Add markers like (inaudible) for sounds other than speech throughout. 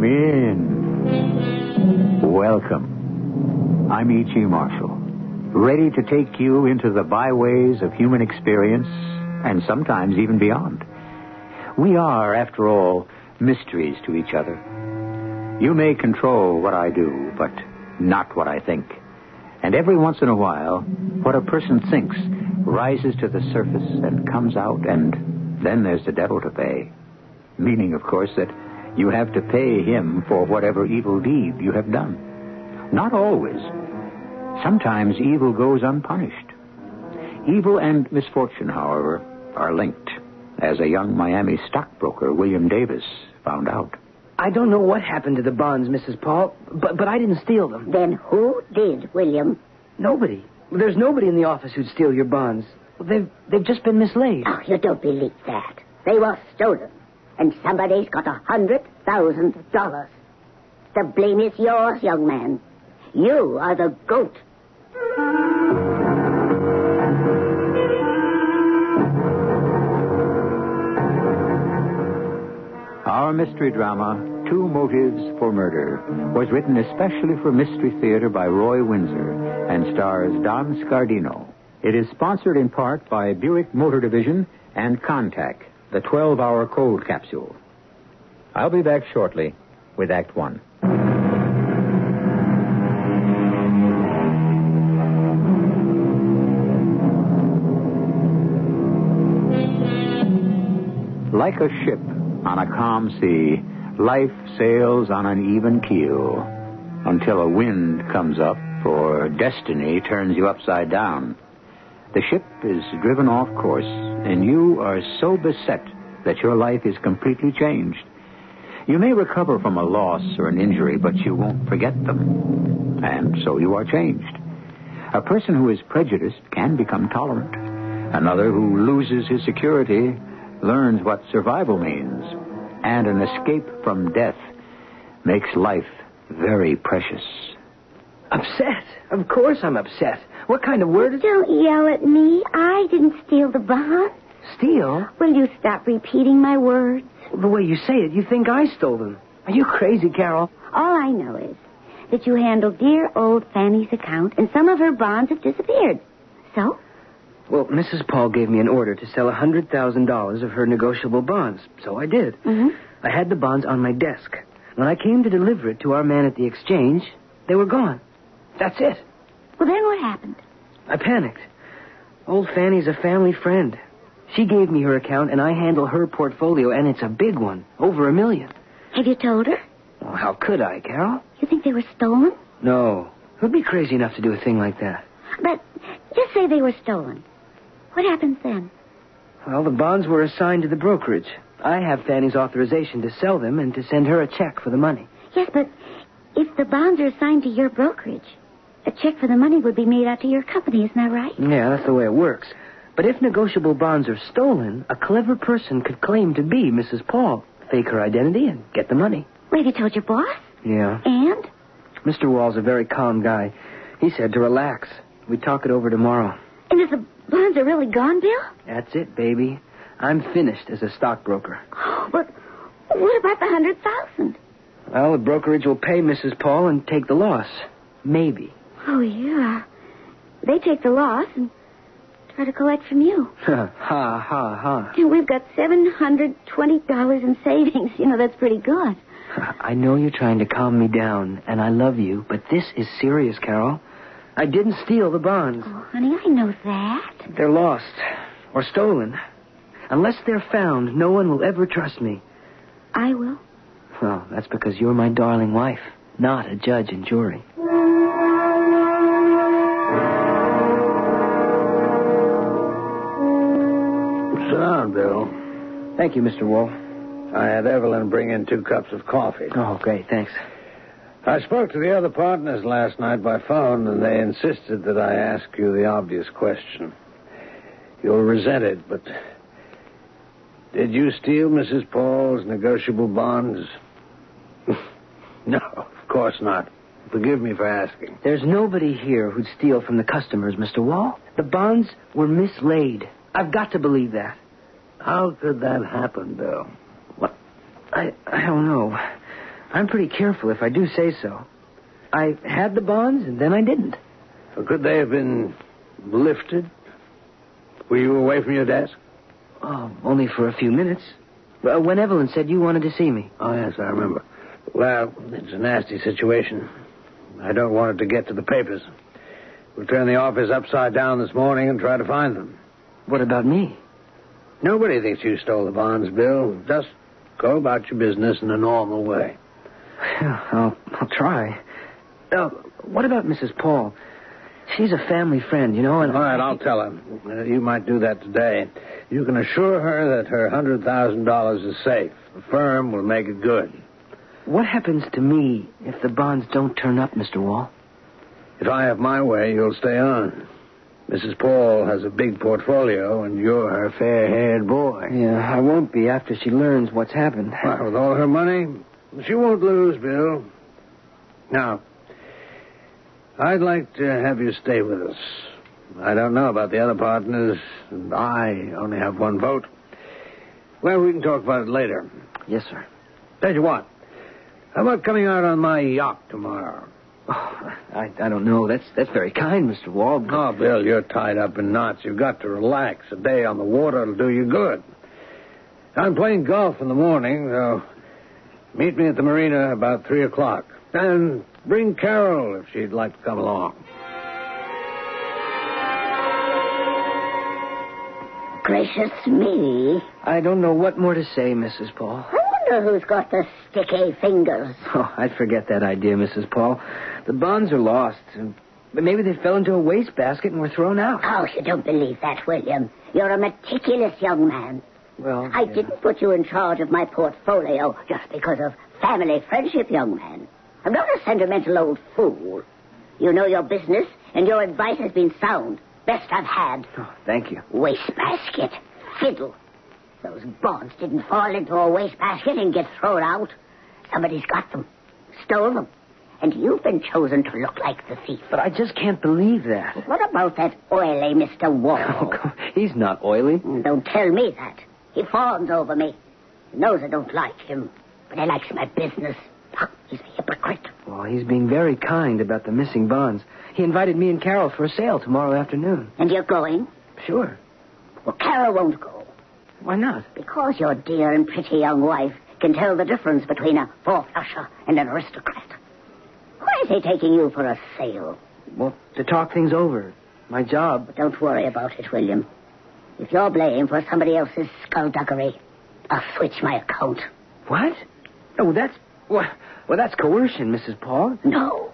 Come in. Welcome. I'm E.G. Marshall, ready to take you into the byways of human experience and sometimes even beyond. We are, after all, mysteries to each other. You may control what I do, but not what I think. And every once in a while, what a person thinks rises to the surface and comes out, and then there's the devil to pay. Meaning, of course, that you have to pay him for whatever evil deed you have done. Not always. Sometimes evil goes unpunished. Evil and misfortune, however, are linked, as a young Miami stockbroker, William Davis, found out. I don't know what happened to the bonds, Mrs. Paul, but but I didn't steal them. Then who did, William? Nobody. There's nobody in the office who'd steal your bonds. They've they've just been mislaid. Oh, you don't believe that. They were stolen. And somebody's got a hundred thousand dollars. The blame is yours, young man. You are the goat. Our mystery drama, Two Motives for Murder, was written especially for Mystery Theater by Roy Winsor and stars Don Scardino. It is sponsored in part by Buick Motor Division and Contac, the 12 hour cold capsule. I'll be back shortly with Act One. Like a ship on a calm sea, life sails on an even keel until a wind comes up or destiny turns you upside down. The ship is driven off course, and you are so beset that your life is completely changed. You may recover from a loss or an injury, but you won't forget them. And so you are changed. A person who is prejudiced can become tolerant. Another who loses his security learns what survival means. And an escape from death makes life very precious. Upset? Of course I'm upset. What kind of word is Don't yell at me. I didn't steal the bonds. steal? Will you stop repeating my words? The way you say it, you think I stole them. Are you crazy, Carol? All I know is that you handled dear old Fanny's account and some of her bonds have disappeared. So? Well, Mrs. Paul gave me an order to sell a $100,000 of her negotiable bonds, so I did. Mm-hmm. I had the bonds on my desk. When I came to deliver it to our man at the exchange, they were gone. That's it. Well, then what happened? I panicked. Old Fanny's a family friend. She gave me her account, and I handle her portfolio, and it's a big one. Over a million. Have you told her? Well, how could I, Carol? You think they were stolen? No. Who'd be crazy enough to do a thing like that? But just say they were stolen. What happens then? Well, the bonds were assigned to the brokerage. I have Fanny's authorization to sell them and to send her a check for the money. Yes, but if the bonds are assigned to your brokerage, a check for the money would be made out to your company, isn't that right? Yeah, that's the way it works. But if negotiable bonds are stolen, a clever person could claim to be Mrs. Paul, fake her identity, and get the money. Well, have you told your boss? Yeah. And? Mr. Wall's a very calm guy. He said to relax. We talk it over tomorrow. And if the bonds are really gone, Bill? That's it, baby. I'm finished as a stockbroker. Oh, but what about the hundred thousand? Well, the brokerage will pay Mrs. Paul and take the loss. Maybe. Oh, yeah. They take the loss and try to collect from you. (laughs) ha, ha, ha. And we've got $720 in savings. (laughs) You know, that's pretty good. (laughs) I know you're trying to calm me down, and I love you, but this is serious, Carol. I didn't steal the bonds. Oh, honey, I know that. They're lost or stolen. Unless they're found, no one will ever trust me. I will. Well, that's because you're my darling wife, not a judge and jury. Down, Bill. Thank you, Mr. Wall. I had Evelyn bring in two cups of coffee. Oh, great, thanks. I spoke to the other partners last night by phone, and they insisted that I ask you the obvious question. You'll resent it, but did you steal Mrs. Paul's negotiable bonds? (laughs) no, of course not. Forgive me for asking. There's nobody here who'd steal from the customers, Mr. Wall. The bonds were mislaid. I've got to believe that. How could that happen, Bill? What? I, I don't know. I'm pretty careful if I do say so. I had the bonds and then I didn't. Could they have been lifted? Were you away from your desk? Oh, only for a few minutes. Uh, when Evelyn said you wanted to see me. Oh, yes, I remember. Well, it's a nasty situation. I don't want it to get to the papers. We'll turn the office upside down this morning and try to find them. What about me? Nobody thinks you stole the bonds, Bill. Just go about your business in a normal way. I'll, I'll try. Uh, what about Mrs. Paul? She's a family friend, you know, and All right, I'll tell her. Uh, you might do that today. You can assure her that her $100,000 is safe. The firm will make it good. What happens to me if the bonds don't turn up, Mr. Wall? If I have my way, you'll stay on. Mrs. Paul has a big portfolio, and you're her fair-haired boy. Yeah, I won't be after she learns what's happened. Well, with all her money, she won't lose, Bill. Now, I'd like to have you stay with us. I don't know about the other partners, and I only have one vote. Well, we can talk about it later. Yes, sir. Tell you what, how about coming out on my yacht tomorrow? Oh, (sighs) I, I don't know. That's that's very kind, Mr. Wall. but- Oh, Bill, you're tied up in knots. You've got to relax. A day on the water will do you good. I'm playing golf in the morning, so meet me at the marina about 3 o'clock. And bring Carol if she'd like to come along. Gracious me. I don't know what more to say, Mrs. Paul. Wonder who's got the sticky fingers. Oh, I'd forget that idea, Mrs. Paul. The bonds are lost. But maybe they fell into a wastebasket and were thrown out. Oh, you don't believe that, William. You're a meticulous young man. Well, I yeah. didn't put you in charge of my portfolio just because of family friendship, young man. I'm not a sentimental old fool. You know your business, and your advice has been sound. best I've had. Oh, thank you. Wastebasket. Fiddle. Those bonds didn't fall into a wastebasket and get thrown out. Somebody's got them. Stole them. And you've been chosen to look like the thief. But I just can't believe that. What about that oily Mr. (laughs) Oh, Wall? come- he's not oily. Don't tell me that. He fawns over me. He knows I don't like him, but he likes my business. Ah, He's a hypocrite. Well, he's being very kind about the missing bonds. He invited me and Carol for a sail tomorrow afternoon. And you're going? Sure. Well, Carol won't go. Why not? Because your dear and pretty young wife can tell the difference between a four-flusher and an aristocrat. Why is he taking you for a sail? Well, to talk things over. My job. But don't worry about it, William. If you're blamed for somebody else's skullduggery, I'll switch my account. What? Oh, that's. Well, well, that's coercion, Mrs. Paul. No.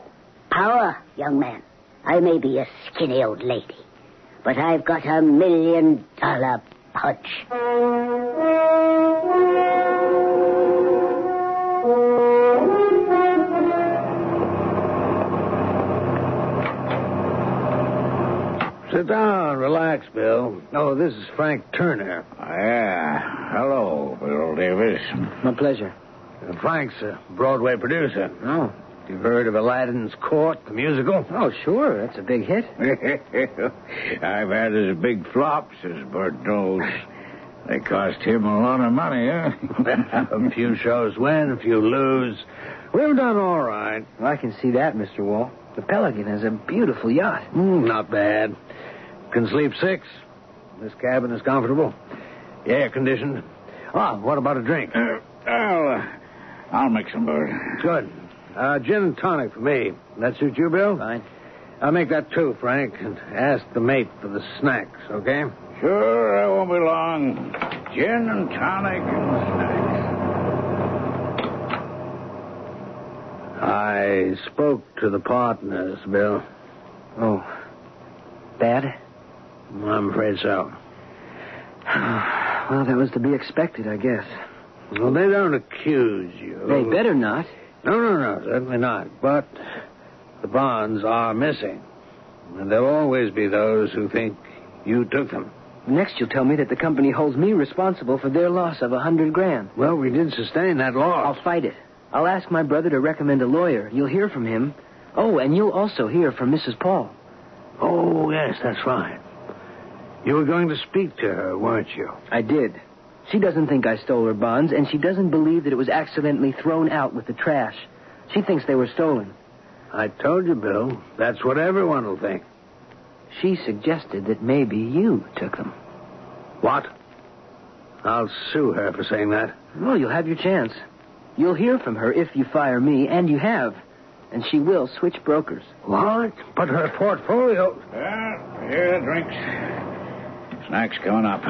Power, young man. I may be a skinny old lady, but I've got a million dollar punch. Sit down, relax, Bill. Oh, this is Frank Turner. Oh, yeah. Hello, Bill Davis. My pleasure. Frank's a Broadway producer. Oh. You've heard of Aladdin's Court, the musical? Oh, sure. That's a big hit. (laughs) I've had as big flops as Bert knows. They cost him a lot of money, huh? (laughs) a few shows win, a few lose. We've done all right. Well, I can see that, Mr. Wall. The Pelican has a beautiful yacht. Mm, not bad. Can sleep six. This cabin is comfortable. Air conditioned. Ah, what about a drink? Uh, I'll, uh, I'll make some, Bert. Good. Uh, gin and tonic for me. That suit you, Bill? Fine. I'll make that too, Frank. And ask the mate for the snacks, okay? Sure, I won't be long. Gin and tonic and snacks. I spoke to the partners, Bill. Oh. Bad? I'm afraid so. (sighs) Well, that was to be expected, I guess. Well, they don't accuse you. They better not. No, no, no, certainly not. But the bonds are missing. And there'll always be those who think you took them. Next, you'll tell me that the company holds me responsible for their loss of a hundred grand. Well, we did sustain that loss. I'll fight it. I'll ask my brother to recommend a lawyer. You'll hear from him. Oh, and you'll also hear from Mrs. Paul. Oh, yes, that's right. You were going to speak to her, weren't you? I did. She doesn't think I stole her bonds, and she doesn't believe that it was accidentally thrown out with the trash. She thinks they were stolen. I told you, Bill. That's what everyone will think. She suggested that maybe you took them. What? I'll sue her for saying that. Well, you'll have your chance. You'll hear from her if you fire me, and you have. And she will switch brokers. What? But her portfolio. Well, here are the drinks. Snacks coming up.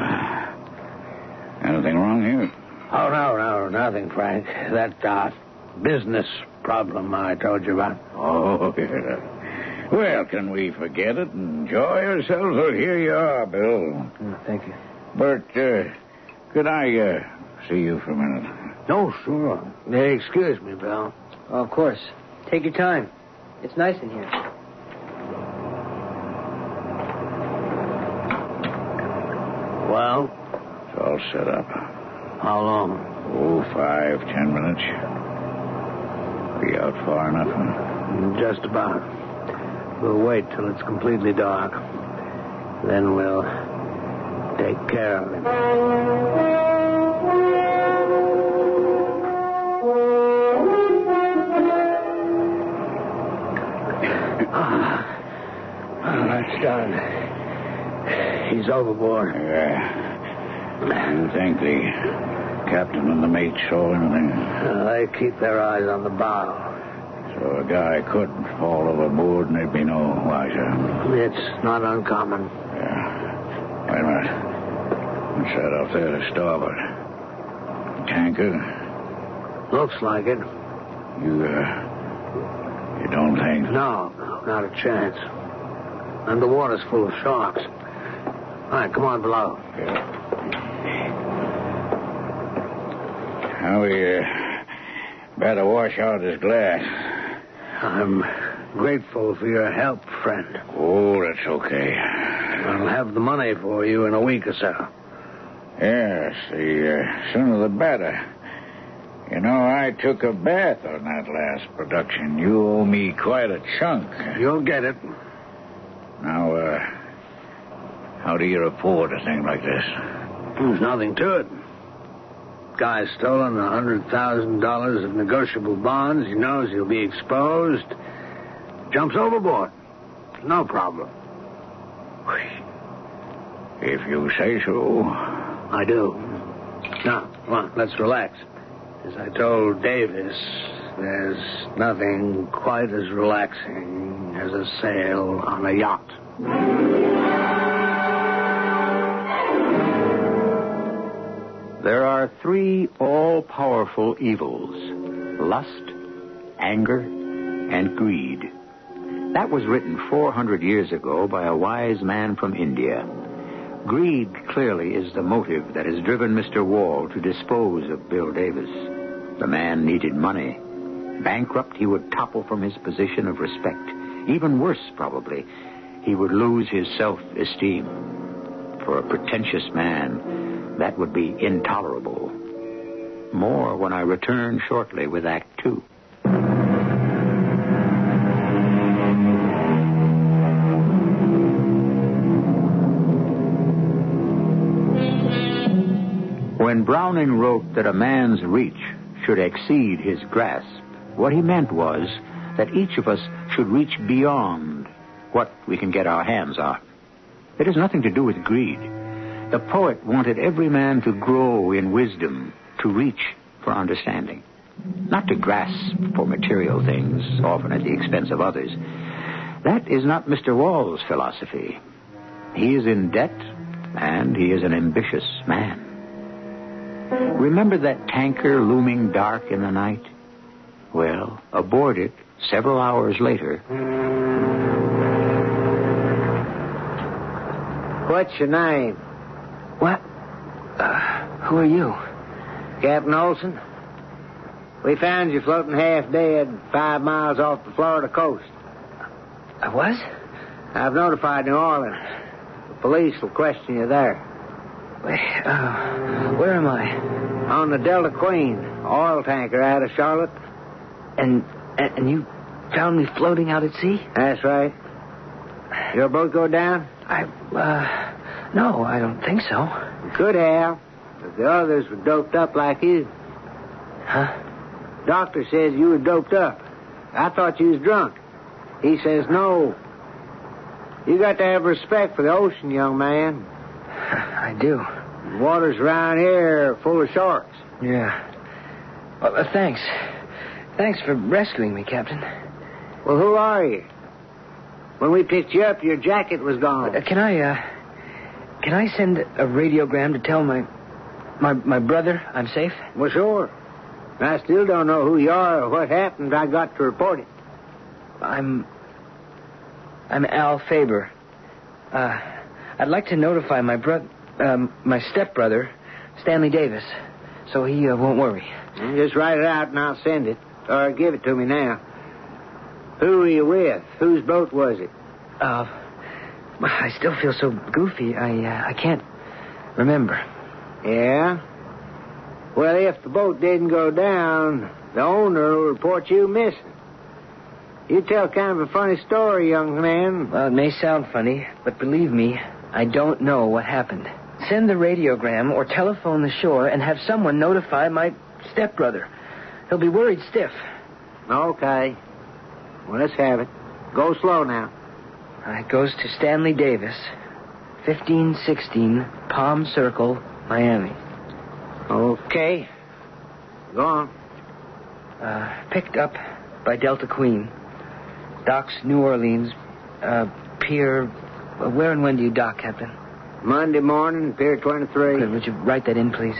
Anything wrong here? Oh, no, no, nothing, Frank. That, uh, business problem I told you about. Oh, (laughs) yeah. Well, can we forget it and enjoy ourselves? Well, here you are, Bill. Oh, thank you. Bert, uh, could I uh, see you for a minute? No, sure. Hey, excuse me, Bill. Oh, of course. Take your time. It's nice in here. Well, all set up. how long? Oh, five, ten minutes. Be out far enough, huh? Just about. We'll wait till it's completely dark. Then we'll take care of him. Ah, that's done. He's overboard. Yeah. You think the captain and the mate saw anything? Uh, they keep their eyes on the bow. So a guy could fall overboard and there'd be no wiser. It's not uncommon. Yeah. Wait a minute. What's that off there to starboard? Tanker? Looks like it. You, uh, you don't think? No, no, not a chance. And the water's full of sharks. All right, come on below. Now we, uh, better wash out this glass. I'm grateful for your help, friend. Oh, that's okay. I'll have the money for you in a week or so. Yes, the uh, sooner the better. You know, I took a bath on that last production. You owe me quite a chunk. You'll get it. Now, uh, how do you report a thing like this? There's nothing to it. Guy's stolen a hundred thousand dollars of negotiable bonds. He knows he'll be exposed. Jumps overboard. No problem. If you say so. I do. Now, come on, let's relax. As I told Davis, there's nothing quite as relaxing as a sail on a yacht. There are three all powerful evils lust, anger, and greed. That was written 400 years ago by a wise man from India. Greed clearly is the motive that has driven Mr. Wall to dispose of Bill Davis. The man needed money. Bankrupt, he would topple from his position of respect. Even worse, probably, he would lose his self esteem. For a pretentious man, that would be intolerable. More when I return shortly with Act Two. When Browning wrote that a man's reach should exceed his grasp, what he meant was that each of us should reach beyond what we can get our hands on. It has nothing to do with greed. The poet wanted every man to grow in wisdom, to reach for understanding, not to grasp for material things, often at the expense of others. That is not Mr. Wall's philosophy. He is in debt, and he is an ambitious man. Remember that tanker looming dark in the night? Well, aboard it, several hours later, What's your name? What? Uh, who are you? Captain Olson? We found you floating half dead five miles off the Florida coast. I was? I've notified New Orleans. The police will question you there. Wait, uh, where am I? On the Delta Queen, oil tanker out of Charlotte. And, and and you found me floating out at sea? That's right. Your boat go down? I, uh, no, I don't think so. You could have, if the others were doped up like you. Huh? Doctor says you were doped up. I thought you was drunk. He says no. You got to have respect for the ocean, young man. (laughs) I do. The waters around here are full of sharks. Yeah. Well, uh, thanks. Thanks for rescuing me, Captain. Well, who are you? When we picked you up, your jacket was gone. Uh, can I, uh, can I send a radiogram to tell my, my, my brother I'm safe? Well, sure. I still don't know who you are or what happened. I got to report it. I'm, I'm Al Faber. Uh, I'd like to notify my brother, um, my stepbrother, Stanley Davis, so he uh, won't worry. Just write it out and I'll send it. Or give it to me now. Who are you with? Whose boat was it? Uh, I still feel so goofy. I, uh, I can't remember. Yeah? Well, if the boat didn't go down, the owner will report you missing. You tell kind of a funny story, young man. Well, it may sound funny, but believe me, I don't know what happened. Send the radiogram or telephone the shore and have someone notify my stepbrother. He'll be worried stiff. Okay. Well, let's have it. Go slow now. It goes to Stanley Davis, 1516 Palm Circle, Miami. Okay. Go on. Uh, picked up by Delta Queen. Docks New Orleans. Uh, pier. uh, Where and when do you dock, Captain? Monday morning, Pier 23. Good, would you write that in, please?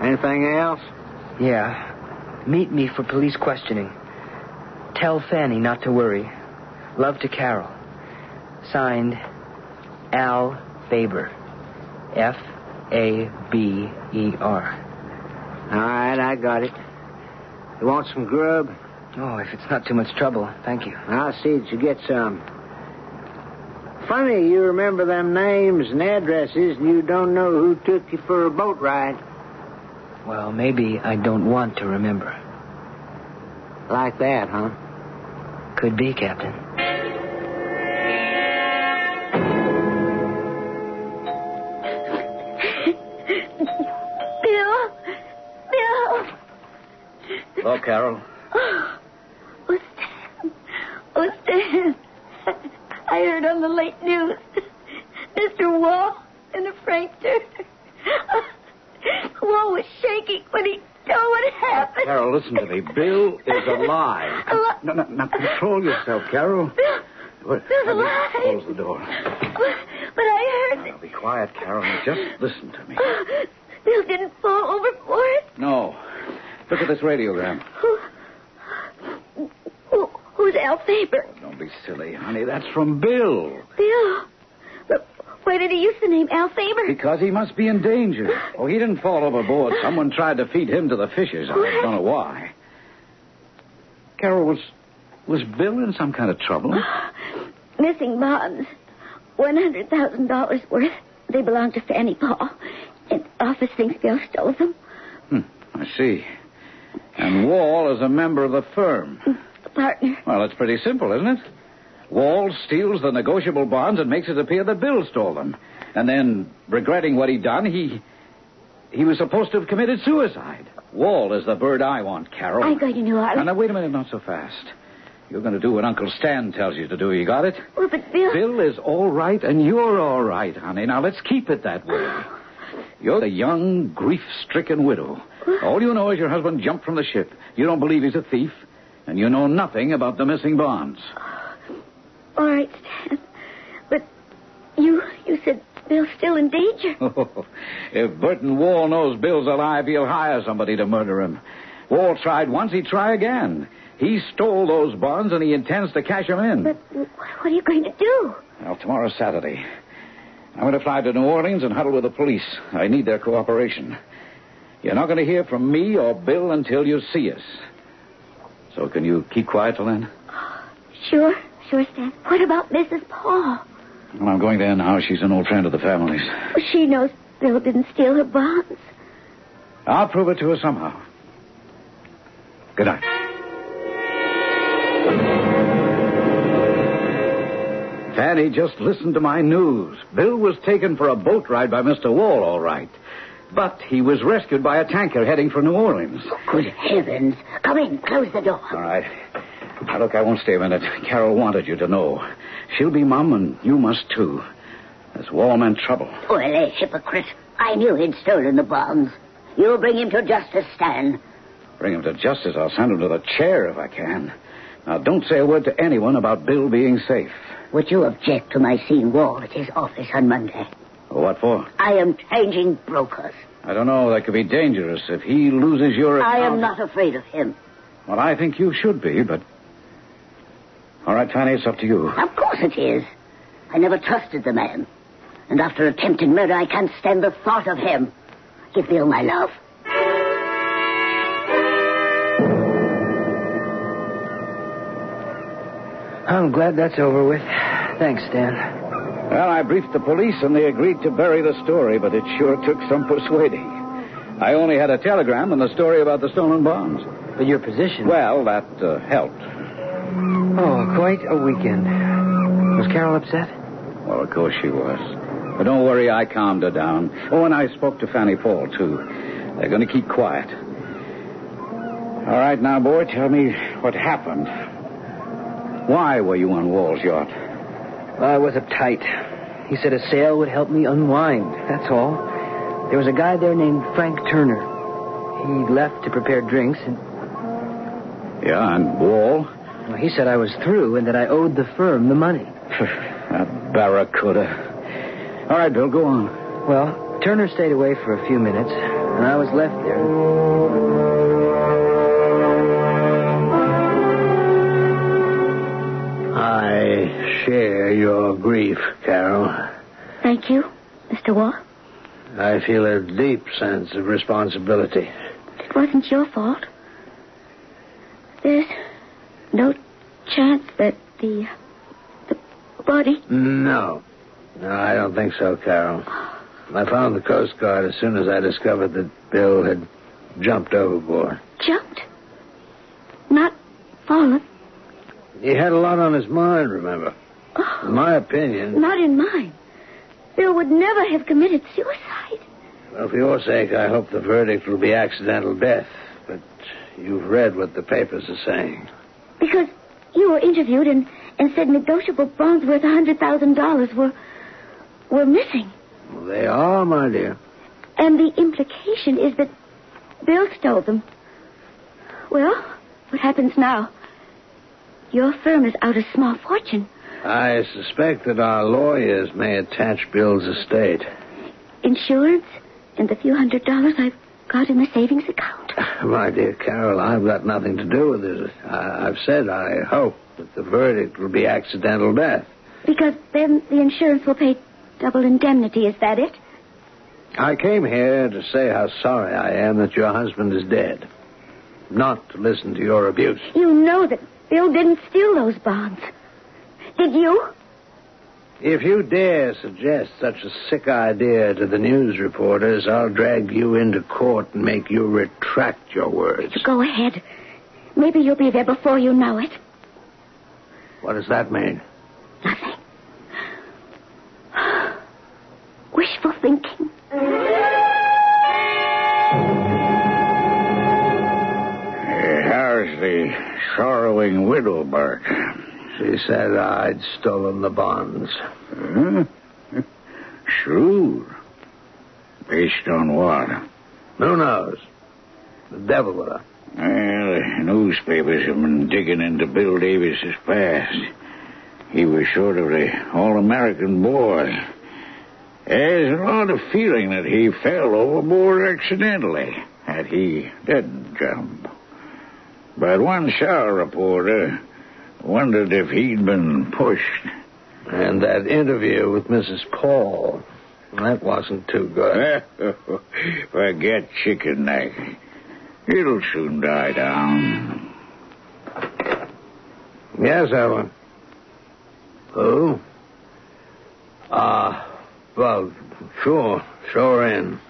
Anything else? Yeah. Meet me for police questioning. Tell Fanny not to worry. Love to Carol. Signed, Al Faber. F A B E R. All right, I got it. You want some grub? Oh, if it's not too much trouble, thank you. I'll see that you get some. Funny you remember them names and addresses and you don't know who took you for a boat ride. Well, maybe I don't want to remember. Like that, huh? Could be, Captain. Hello, Carol. Oh, Stan. Oh, Stan. I heard on the late news. Mr. Wall and the Frank Turner. (laughs) Wall was shaking when he told what happened. Carol, listen to me. Bill is (laughs) alive. Alive? No, no, now control yourself, Carol. Bill, What- Bill's let me alive. Close the door. but I heard Now, be quiet, Carol. Just listen to me. (gasps) Bill didn't fall overboard. No. Look at this radiogram. Who, who, who's Al Faber? Don't be silly, honey. That's from Bill. Bill. But why did he use the name Al Faber? Because he must be in danger. Oh, he didn't fall overboard. Someone tried to feed him to the fishes. I don't know why. Carol, was was Bill in some kind of trouble? (gasps) Missing bonds. $100,000 worth. They belong to Fanny Paul. And office thinks Bill stole them. Hmm, I see. And Wall is a member of the firm. The partner. Well, it's pretty simple, isn't it? Wall steals the negotiable bonds and makes it appear that Bill stole them. And then, regretting what he'd done, he. he was supposed to have committed suicide. Wall is the bird I want, Carol. I'm going to New Orleans. now, wait a minute, not so fast. You're going to do what Uncle Stan tells you to do. You got it? Well, but Bill. Bill is all right, and you're all right, honey. Now, let's keep it that way. Oh. You're the young, grief stricken widow. All you know is your husband jumped from the ship. You don't believe he's a thief, and you know nothing about the missing bonds. All right, Stan. But you you said Bill's still in danger. (laughs) if Burton Wall knows Bill's alive, he'll hire somebody to murder him. Wall tried once, he'd try again. He stole those bonds, and he intends to cash them in. But what are you going to do? Well, tomorrow's Saturday. I'm going to fly to New Orleans and huddle with the police. I need their cooperation. You're not going to hear from me or Bill until you see us. So can you keep quiet till then? Sure, sure, Stan. What about Mrs. Paul? Well, I'm going there now. She's an old friend of the family's. She knows Bill didn't steal her bonds. I'll prove it to her somehow. Good night. Fanny, just listen to my news. Bill was taken for a boat ride by Mr. Wall, all right. But he was rescued by a tanker heading for New Orleans. Oh, good heavens. Come in, close the door. All right. Now, look, I won't stay a minute. Carol wanted you to know. She'll be mum, and you must, too. This Wall meant trouble. Well, a hypocrite. I knew he'd stolen the bonds. You'll bring him to justice, Stan. Bring him to justice. I'll send him to the chair if I can. Now, don't say a word to anyone about Bill being safe. Would you object to my seeing Wall at his office on Monday? What for? I am changing brokers. I don't know. That could be dangerous if he loses your account. I am not afraid of him. Well, I think you should be, but. All right, Fanny, it's up to you. Of course it is. I never trusted the man. And after attempted murder, I can't stand the thought of him. Give me Bill my love. I'm glad that's over with. Thanks, Stan. Well, I briefed the police, and they agreed to bury the story, but it sure took some persuading. I only had a telegram and the story about the stolen bonds. But your position. Well, that uh, helped. Oh, quite a weekend. Was Carol upset? Well, of course she was. But don't worry, I calmed her down. Oh, and I spoke to Fanny Paul, too. They're going to keep quiet. All right, now, boy, tell me what happened. Why were you on Wall's yacht? I was uptight. He said a sail would help me unwind. That's all. There was a guy there named Frank Turner. He left to prepare drinks, and Yeah, and Wall? well, he said I was through and that I owed the firm the money. (laughs) that barracuda. All right, Bill, go on. Well, Turner stayed away for a few minutes, and I was left there. Share your grief, Carol. Thank you, Mr. Wall. I feel a deep sense of responsibility. It wasn't your fault. There's no chance that the the body? No. No, I don't think so, Carol. I found the Coast Guard as soon as I discovered that Bill had jumped overboard. Jumped? Not fallen? He had a lot on his mind, remember? In my opinion, not in mine. Bill would never have committed suicide. well, for your sake, I hope the verdict will be accidental death. But you've read what the papers are saying. Because you were interviewed and, and said negotiable bonds worth a hundred thousand dollars were were missing. Well, they are, my dear. And the implication is that Bill stole them. Well, what happens now? Your firm is out a small fortune. I suspect that our lawyers may attach Bill's estate. Insurance and the few hundred dollars I've got in the savings account. (sighs) My dear Carol, I've got nothing to do with this. I, I've said I hope that the verdict will be accidental death. Because then the insurance will pay double indemnity, is that it? I came here to say how sorry I am that your husband is dead. Not to listen to your abuse. You know that Bill didn't steal those bonds. Did you? If you dare suggest such a sick idea to the news reporters, I'll drag you into court and make you retract your words. Go ahead. Maybe you'll be there before you know it. What does that mean? Nothing. (sighs) Wishful thinking. How's the sorrowing widow, Bart? She said I'd stolen the bonds. Hmm? (laughs) Huh? Shrewd. Based on what? Who knows? The devil with her. Well, the newspapers have been digging into Bill Davis's past. He was sort of the all-American boy. There's a lot of feeling that he fell overboard accidentally, that he didn't jump. But one shower reporter wondered if he'd been pushed. And that interview with Mrs. Paul, that wasn't too good. (laughs) Forget chicken neck. It'll soon die down. Yes, Ellen. Who? Ah, well, sure, sure in.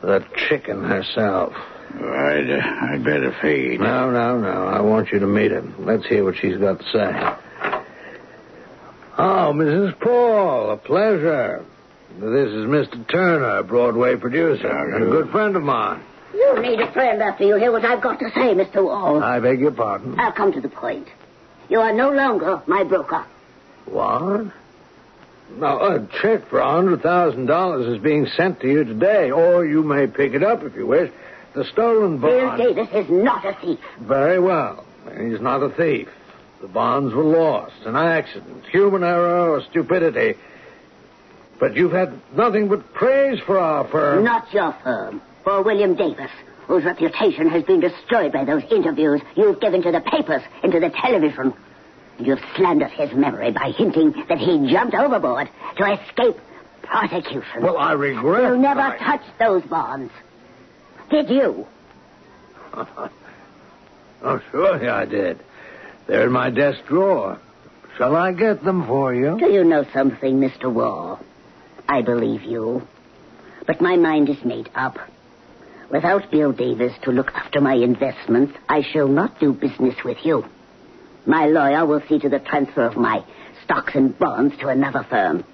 The chicken herself. I'd, uh, I'd better fade. No, no, no. I want you to meet him. Let's hear what she's got to say. Oh, Mrs. Paul, a pleasure. This is Mr. Turner, Broadway producer, and a good friend of mine. You need a friend after you hear what I've got to say, Mr. Wall. I beg your pardon. I'll come to the point. You are no longer my broker. What? Now, a check for a hundred thousand dollars is being sent to you today, or you may pick it up if you wish. The stolen Bill. Davis is not a thief. Very well. He's not a thief. The bonds were lost, an accident, human error, or stupidity. But you've had nothing but praise for our firm. Not your firm. For William Davis, whose reputation has been destroyed by those interviews you've given to the papers and to the television. And you've slandered his memory by hinting that he jumped overboard to escape prosecution. Well, I regret. You never I- touched those bonds. Did you? (laughs) oh, surely I did. They're in my desk drawer. Shall I get them for you? Do you know something, Mr. Wall? I believe you. But my mind is made up. Without Bill Davis to look after my investments, I shall not do business with you. My lawyer will see to the transfer of my stocks and bonds to another firm.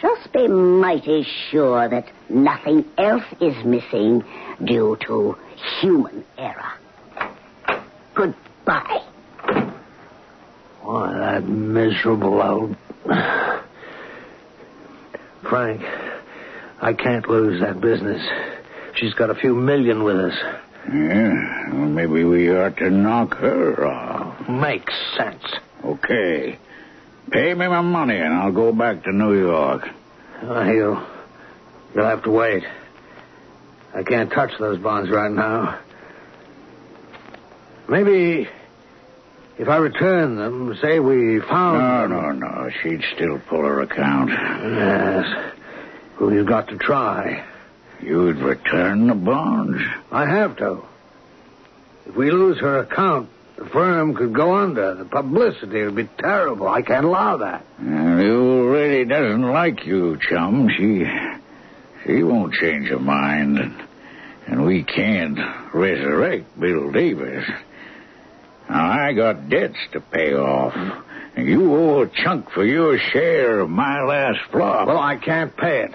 Just be mighty sure that nothing else is missing due to human error. Goodbye. Why, that miserable old. Frank, I can't lose that business. She's got a few million with us. Yeah, well, maybe we ought to knock her off. Makes sense. Okay. Pay me my money and I'll go back to New York. Uh, you'll, you'll have to wait. I can't touch those bonds right now. Maybe if I return them, say we found. No, no, no. She'd still pull her account. Yes. Well, you've got to try. You'd return the bonds. I have to. If we lose her account, The firm could go under. The publicity would be terrible. I can't allow that. And the old doesn't like you, chum. She she won't change her mind. And, and we can't resurrect Bill Davis. Now, I got debts to pay off. And you owe a chunk for your share of my last flop. Well, I can't pay it.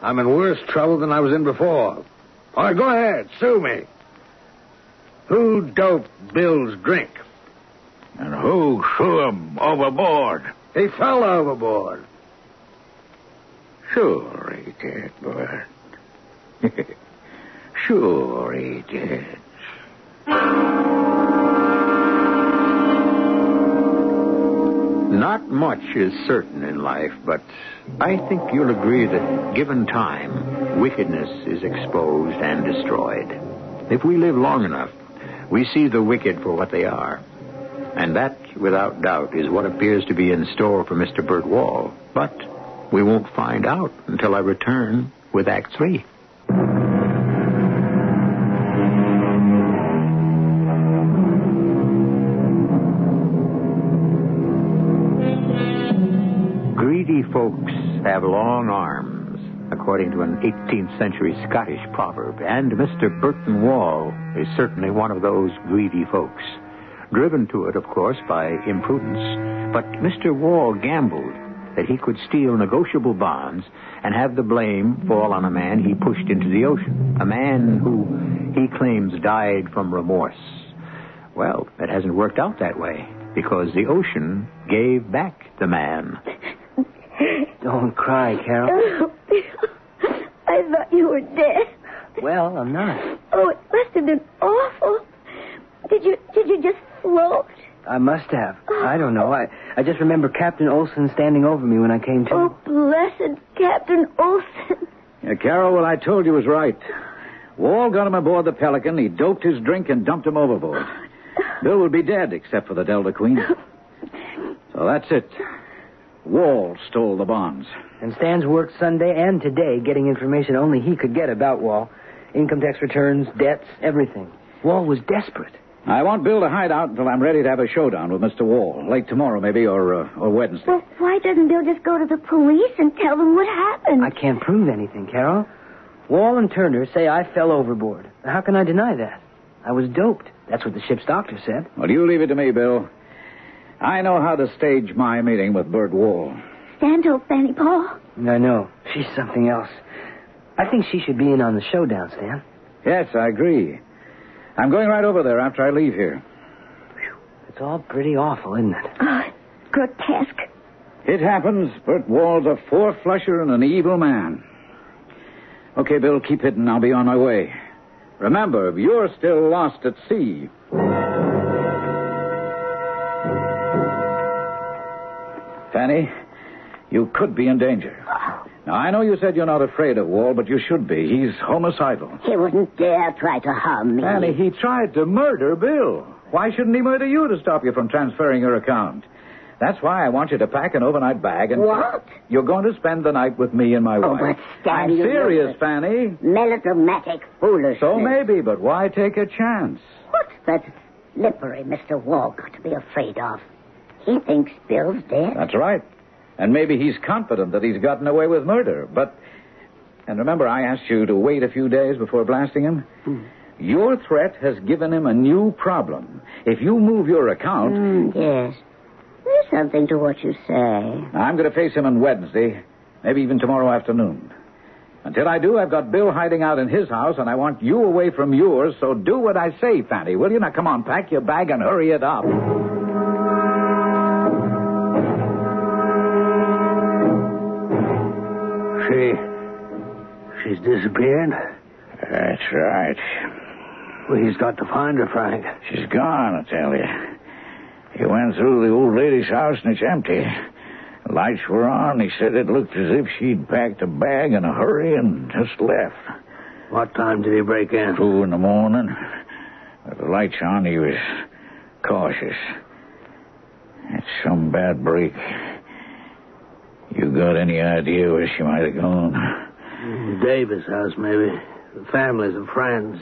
I'm in worse trouble than I was in before. All right, go ahead. Sue me. Who doped Bill's drink? And who threw him overboard? He fell overboard. Sure he did, Bert. (laughs) sure he did. Not much is certain in life, but I think you'll agree that given time, wickedness is exposed and destroyed. If we live long enough, we see the wicked for what they are. And that, without doubt, is what appears to be in store for Mr. Burt Wall. But we won't find out until I return with Act Three. Greedy folks have long arms, according to an 18th century Scottish proverb, and Mr. Burton Wall is certainly one of those greedy folks. Driven to it, of course, by imprudence, but Mr. Wall gambled that he could steal negotiable bonds and have the blame fall on a man he pushed into the ocean, a man who he claims died from remorse. Well, it hasn't worked out that way because the ocean gave back the man. Don't cry, Carol. (laughs) I thought you were dead. Well, I'm not. Oh, it must have been awful. Did you did you just float? I must have. Oh. I don't know. I, I just remember Captain Olson standing over me when I came to. Oh, blessed Captain Olson. Yeah, Carol, what I told you was right. Wall got him aboard the Pelican. He doped his drink and dumped him overboard. Bill would be dead except for the Delta Queen. So that's it. Wall stole the bonds. And Stan's worked Sunday and today getting information only he could get about Wall. Income tax returns, debts, everything. Wall was desperate. I want Bill to hide out until I'm ready to have a showdown with Mr. Wall. Late tomorrow, maybe, or, uh, or Wednesday. Well, why doesn't Bill just go to the police and tell them what happened? I can't prove anything, Carol. Wall and Turner say I fell overboard. How can I deny that? I was doped. That's what the ship's doctor said. Well, you leave it to me, Bill. I know how to stage my meeting with Bert Wall. Stan told Fanny Paul. I know. She's something else. I think she should be in on the showdown, Stan. Yes, I agree. I'm going right over there after I leave here. It's all pretty awful, isn't it? Oh, grotesque. It happens. Bert Wall's a four-flusher and an evil man. Okay, Bill, keep hidden. I'll be on my way. Remember, you're still lost at sea. Fanny, you could be in danger. Now, I know you said you're not afraid of Wall, but you should be. He's homicidal. He wouldn't dare try to harm me. Fanny, he tried to murder Bill. Why shouldn't he murder you to stop you from transferring your account? That's why I want you to pack an overnight bag and. What? You're going to spend the night with me and my Oh, wife. but Stan, I'm serious, Fanny. Melodramatic foolishness. So maybe, but why take a chance? What's that slippery Mr. Wall got to be afraid of? He thinks Bill's dead. That's right. And maybe he's confident that he's gotten away with murder. But. And remember, I asked you to wait a few days before blasting him? Hmm. Your threat has given him a new problem. If you move your account, Mm, yes. There's something to what you say. I'm going to face him on Wednesday, maybe even tomorrow afternoon. Until I do, I've got Bill hiding out in his house, and I want you away from yours, so do what I say, Fanny, will you? Now, come on, pack your bag and hurry it up. She. She's disappeared? That's right. Well, he's got to find her, Frank. She's gone, I tell you. He went through the old lady's house and it's empty. The lights were on. He said it looked as if she'd packed a bag in a hurry and just left. What time did he break in? Two in the morning. With the lights on, he was cautious. It's some bad break. You got any idea where she might have gone? Mm, Davis' house, maybe. Families and friends.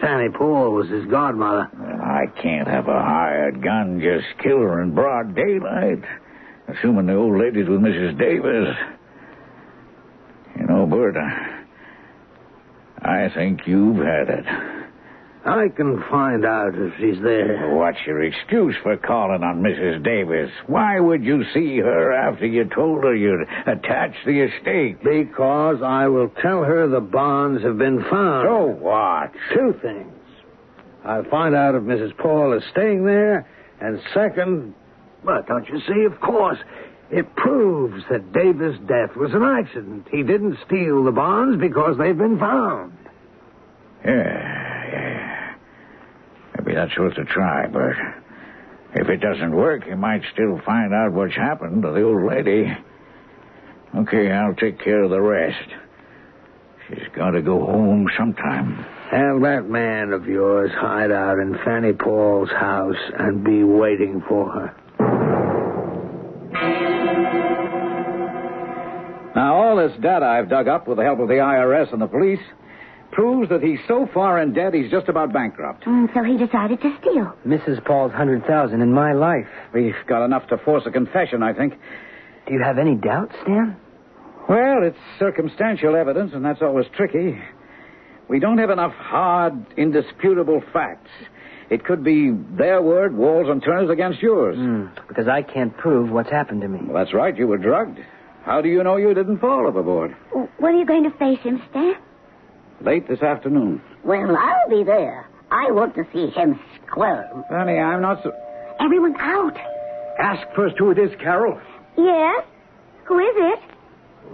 Fanny Paul was his godmother. Well, I can't have a hired gun just kill her in broad daylight. Assuming the old lady's with Mrs. Davis. You know, Bert, I think you've had it. I can find out if she's there. What's your excuse for calling on Mrs. Davis? Why would you see her after you told her you'd attach the estate? Because I will tell her the bonds have been found. So what? Two things. I'll find out if Mrs. Paul is staying there, and second, well, don't you see, of course, it proves that Davis' death was an accident. He didn't steal the bonds because they've been found. Yeah, yeah. Maybe that's worth a try, Bert. If it doesn't work, you might still find out what's happened to the old lady. Okay, I'll take care of the rest. She's got to go home sometime. Have that man of yours hide out in Fanny Paul's house and be waiting for her. Now, all this data I've dug up with the help of the IRS and the police proves that he's so far in debt he's just about bankrupt. And so he decided to steal. Mrs. Paul's hundred thousand in my life. We've got enough to force a confession, I think. Do you have any doubts, Stan? Well, it's circumstantial evidence, and that's always tricky. We don't have enough hard, indisputable facts. It could be their word, Walls and Turner's, against yours. Hmm, because I can't prove what's happened to me. Well, that's right. You were drugged. How do you know you didn't fall overboard? What are you going to face him, Stan? Late this afternoon. Well, I'll be there. I want to see him squirm. Fanny, I'm not so. Everyone out. Ask first who it is, Carol. Yes? Who is it?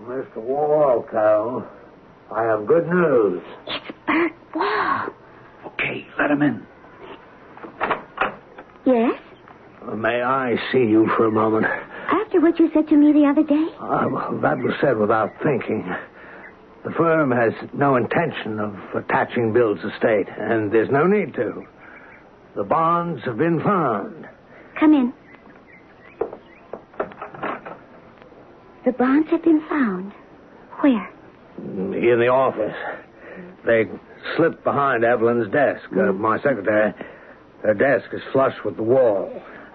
Mr. Wall, Carol. I have good news. It's Bert Wall. Okay, let him in. Yes? May I see you for a moment? After what you said to me the other day? Uh, that was said without thinking. The firm has no intention of attaching Bill's estate, and there's no need to. The bonds have been found. Come in. The bonds have been found. Where? In the office. They slipped behind Evelyn's desk. Uh, my secretary, her desk is flush with the wall.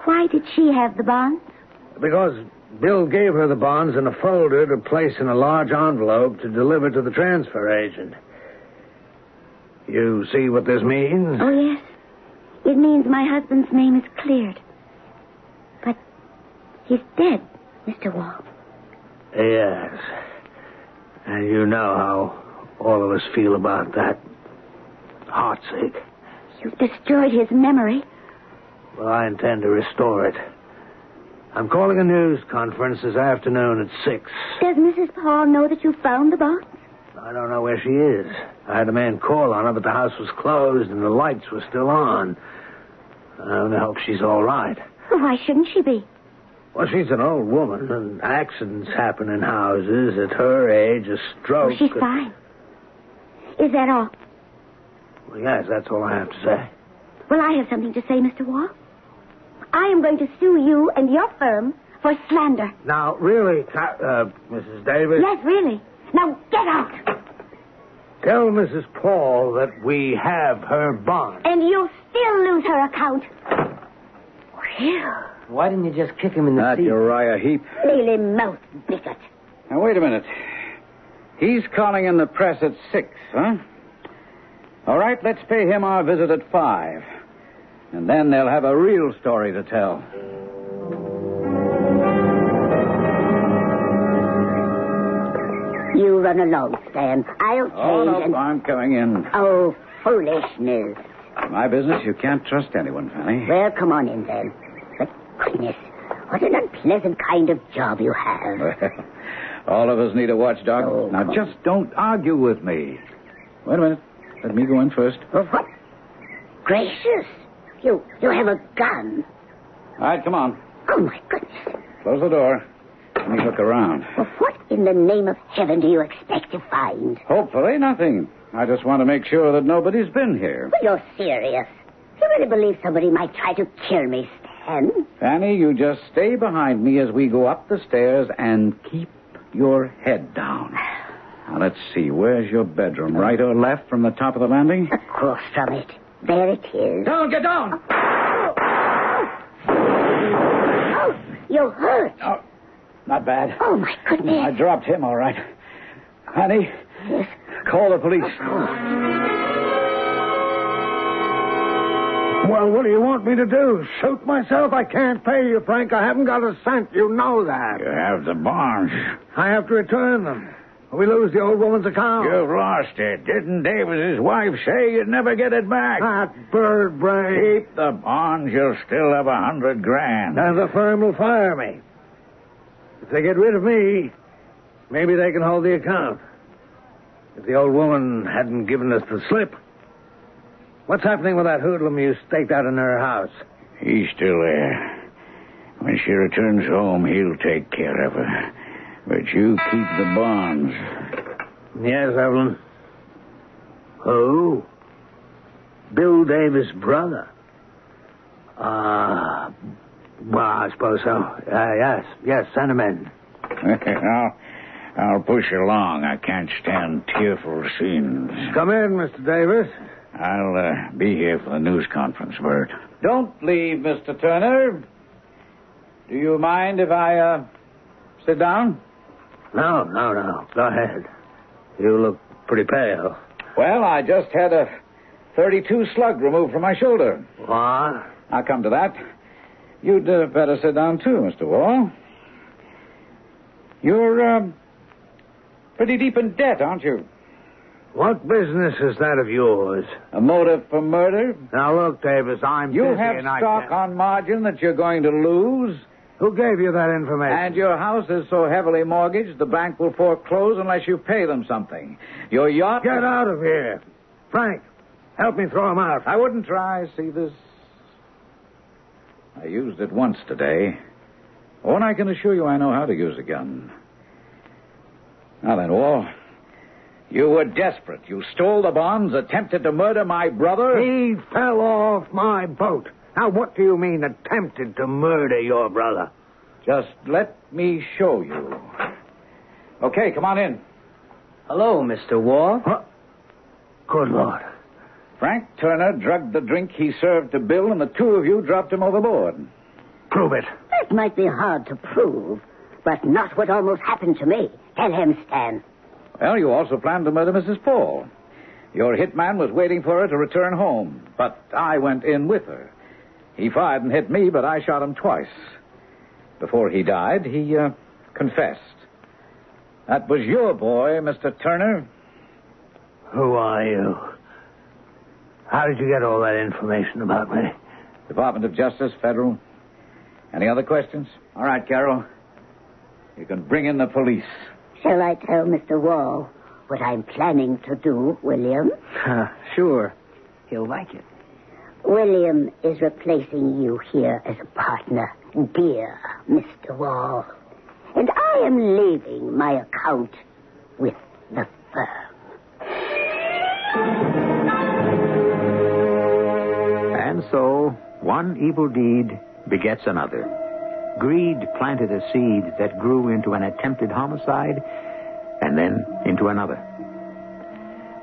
Why did she have the bonds? Because Bill gave her the bonds in a folder to place in a large envelope to deliver to the transfer agent. You see what this means? Oh, yes. It means my husband's name is cleared. But he's dead, Mr. Wall. Yes. And you know how all of us feel about that. Heartsick. You've destroyed his memory. Well, I intend to restore it. I'm calling a news conference this afternoon at six. Does Mrs. Paul know that you found the box? I don't know where she is. I had a man call on her, but the house was closed and the lights were still on. I only hope she's all right. Why shouldn't she be? Well, she's an old woman, and accidents happen in houses. At her age, a stroke. Oh, she's fine. Is that all? Well, yes, that's all I have to say. Well, I have something to say, Mr. Wall. I am going to sue you and your firm for slander. Now, really, uh, Mrs. Davis, Yes, really. Now get out. tell Mrs. Paul that we have her bond. And you'll still lose her account. Phew. Why didn't you just kick him in the That seat? Uriah Heep. Mealy mouth bigot. Now, wait a minute. He's calling in the press at six, huh? All right, let's pay him our visit at five. And then they'll have a real story to tell. You run along, Stan. I'll change Oh, no, and... I'm coming in. Oh, foolishness. My business, you can't trust anyone, Fanny. Well, come on in then. But goodness, what an unpleasant kind of job you have. (laughs) All of us need a watchdog. Oh, now, just don't argue with me. Wait a minute. Let me go in first. Well, what? Gracious. You you have a gun. All right, come on. Oh, my goodness. Close the door. Let me look around. Well, what in the name of heaven do you expect to find? Hopefully, nothing. I just want to make sure that nobody's been here. Well, you're serious. You really believe somebody might try to kill me, Stan? Fanny, you just stay behind me as we go up the stairs and keep your head down. Now, let's see. Where's your bedroom? Right or left from the top of the landing? Across from it. There it is. Down, get down! Oh, oh. oh you're hurt. Oh, not bad. Oh, my goodness. I dropped him, all right. Honey, Yes. call the police. Well, what do you want me to do? Shoot myself? I can't pay you, Frank. I haven't got a cent. You know that. You have the bonds. I have to return them. We lose the old woman's account. You've lost it. Didn't Davis's wife say you'd never get it back? That bird brain. Keep the bonds, you'll still have a hundred grand. And the firm will fire me. If they get rid of me, maybe they can hold the account. If the old woman hadn't given us the slip. What's happening with that hoodlum you staked out in her house? He's still there. When she returns home, he'll take care of her. But you keep the bonds. Yes, Evelyn. Who? Bill Davis' brother. Ah, well, I suppose so. Uh, yes, yes, send him in. I'll, I'll push along. I can't stand tearful scenes. Come in, Mr. Davis. I'll uh, be here for the news conference, Bert. Don't leave, Mr. Turner. Do you mind if I, uh, sit down? No, no, no. Go ahead. You look pretty pale. Well, I just had a 32 slug removed from my shoulder. What? I'll come to that. You'd uh, better sit down, too, Mr. Wall. You're, um, pretty deep in debt, aren't you? What business is that of yours? A motive for murder? Now, look, Davis, I'm You busy have and I stock can't- on margin that you're going to lose, Who gave you that information? and your house is so heavily mortgaged the bank will foreclose unless you pay them something. Your yacht. Get out of here. Frank, help me throw him out. I wouldn't try. See this? I used it once today. Oh, and I can assure you I know how to use a gun. Now then, Wall. You were desperate. You stole the bonds, attempted to murder my brother. He fell off my boat. Now, what do you mean attempted to murder your brother? Just let me show you. Okay, come on in. Hello, Mr. Wall. What? Good Lord. Frank Turner drugged the drink he served to Bill, and the two of you dropped him overboard. Prove it. That might be hard to prove, but not what almost happened to me. Tell him, Stan. Well, you also planned to murder Mrs. Paul. Your hitman was waiting for her to return home, but I went in with her. He fired and hit me, but I shot him twice. Before he died, he uh, confessed. That was your boy, Mr. Turner. Who are you? How did you get all that information about me? Department of Justice, Federal. Any other questions? All right, Carol. You can bring in the police. Shall I tell Mr. Wall what I'm planning to do, William? (laughs) sure. He'll like it. William is replacing you here as a partner, dear Mr. Wall. And I am leaving my account with the firm. And so, one evil deed begets another. Greed planted a seed that grew into an attempted homicide and then into another.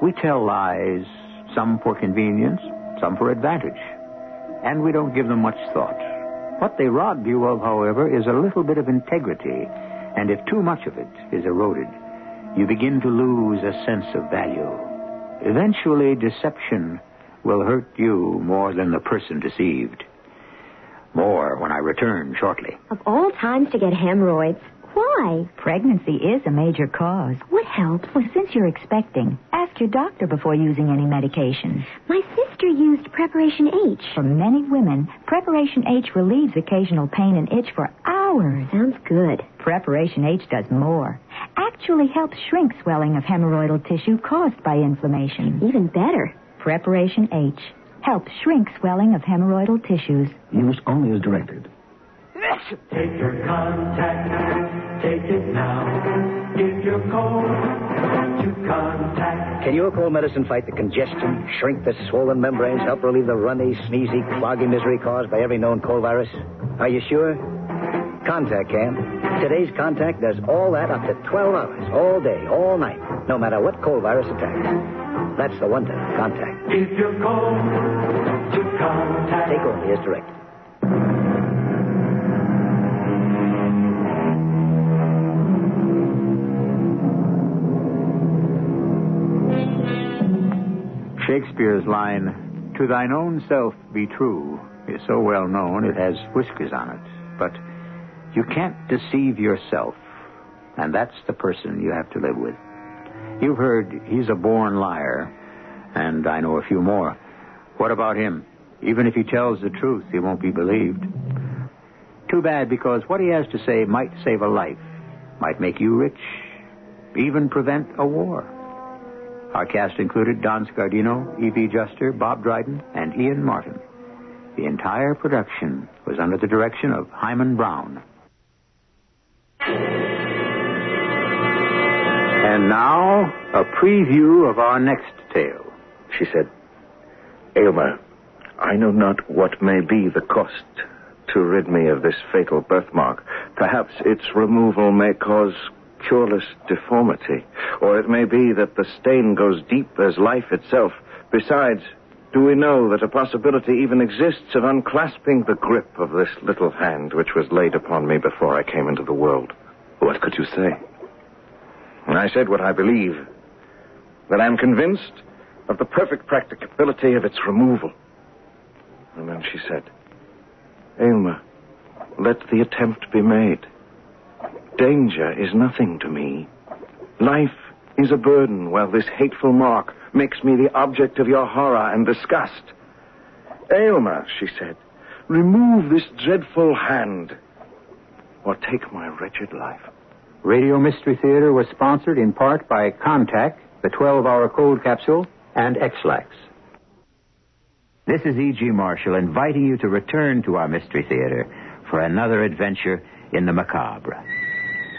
We tell lies, some for convenience, some for advantage, and we don't give them much thought. What they rob you of, however, is a little bit of integrity, and if too much of it is eroded, you begin to lose a sense of value. Eventually, deception will hurt you more than the person deceived. More when I return shortly. Of all times to get hemorrhoids, why? Pregnancy is a major cause. What helps? Well, since you're expecting, ask your doctor before using any medications. My sister used Preparation H. For many women, Preparation H relieves occasional pain and itch for hours. Sounds good. Preparation H does more. Actually helps shrink swelling of hemorrhoidal tissue caused by inflammation. Even better. Preparation H helps shrink swelling of hemorrhoidal tissues. Use only as directed. Take your Contac, take it now. Give your code to Contac. Can your cold medicine fight the congestion, shrink the swollen membranes, help relieve the runny, sneezy, cloggy misery caused by every known cold virus? Are you sure? Contac can. Today's Contac does all that up to 12 hours, all day, all night. no matter what cold virus attacks. That's the wonder to Contac. If you're cold to Contac. Take only as directed. Shakespeare's line, To thine own self be true, is so well known it has whiskers on it. But you can't deceive yourself, and that's the person you have to live with. You've heard he's a born liar, and I know a few more. What about him? Even if he tells the truth, he won't be believed. Too bad, because what he has to say might save a life, might make you rich, even prevent a war. Our cast included Don Scardino, Evie Juster, Bob Dryden, and Ian Martin. The entire production was under the direction of Himan Brown. And now, a preview of our next tale. She said, Aylmer, I know not what may be the cost to rid me of this fatal birthmark. Perhaps its removal may cause cureless deformity, or it may be that the stain goes deep as life itself. Besides, do we know that a possibility even exists of unclasping the grip of this little hand which was laid upon me before I came into the world? What could you say? I said what I believe. That I'm convinced of the perfect practicability of its removal. And then she said, Aylmer, let the attempt be made. Danger is nothing to me. Life is a burden, while this hateful mark makes me the object of your horror and disgust. Aylmer, she said, remove this dreadful hand, or take my wretched life. Radio Mystery Theater was sponsored in part by Contac, the 12 hour cold capsule, and Ex-Lax. This is E.G. Marshall inviting you to return to our Mystery Theater for another adventure in the macabre.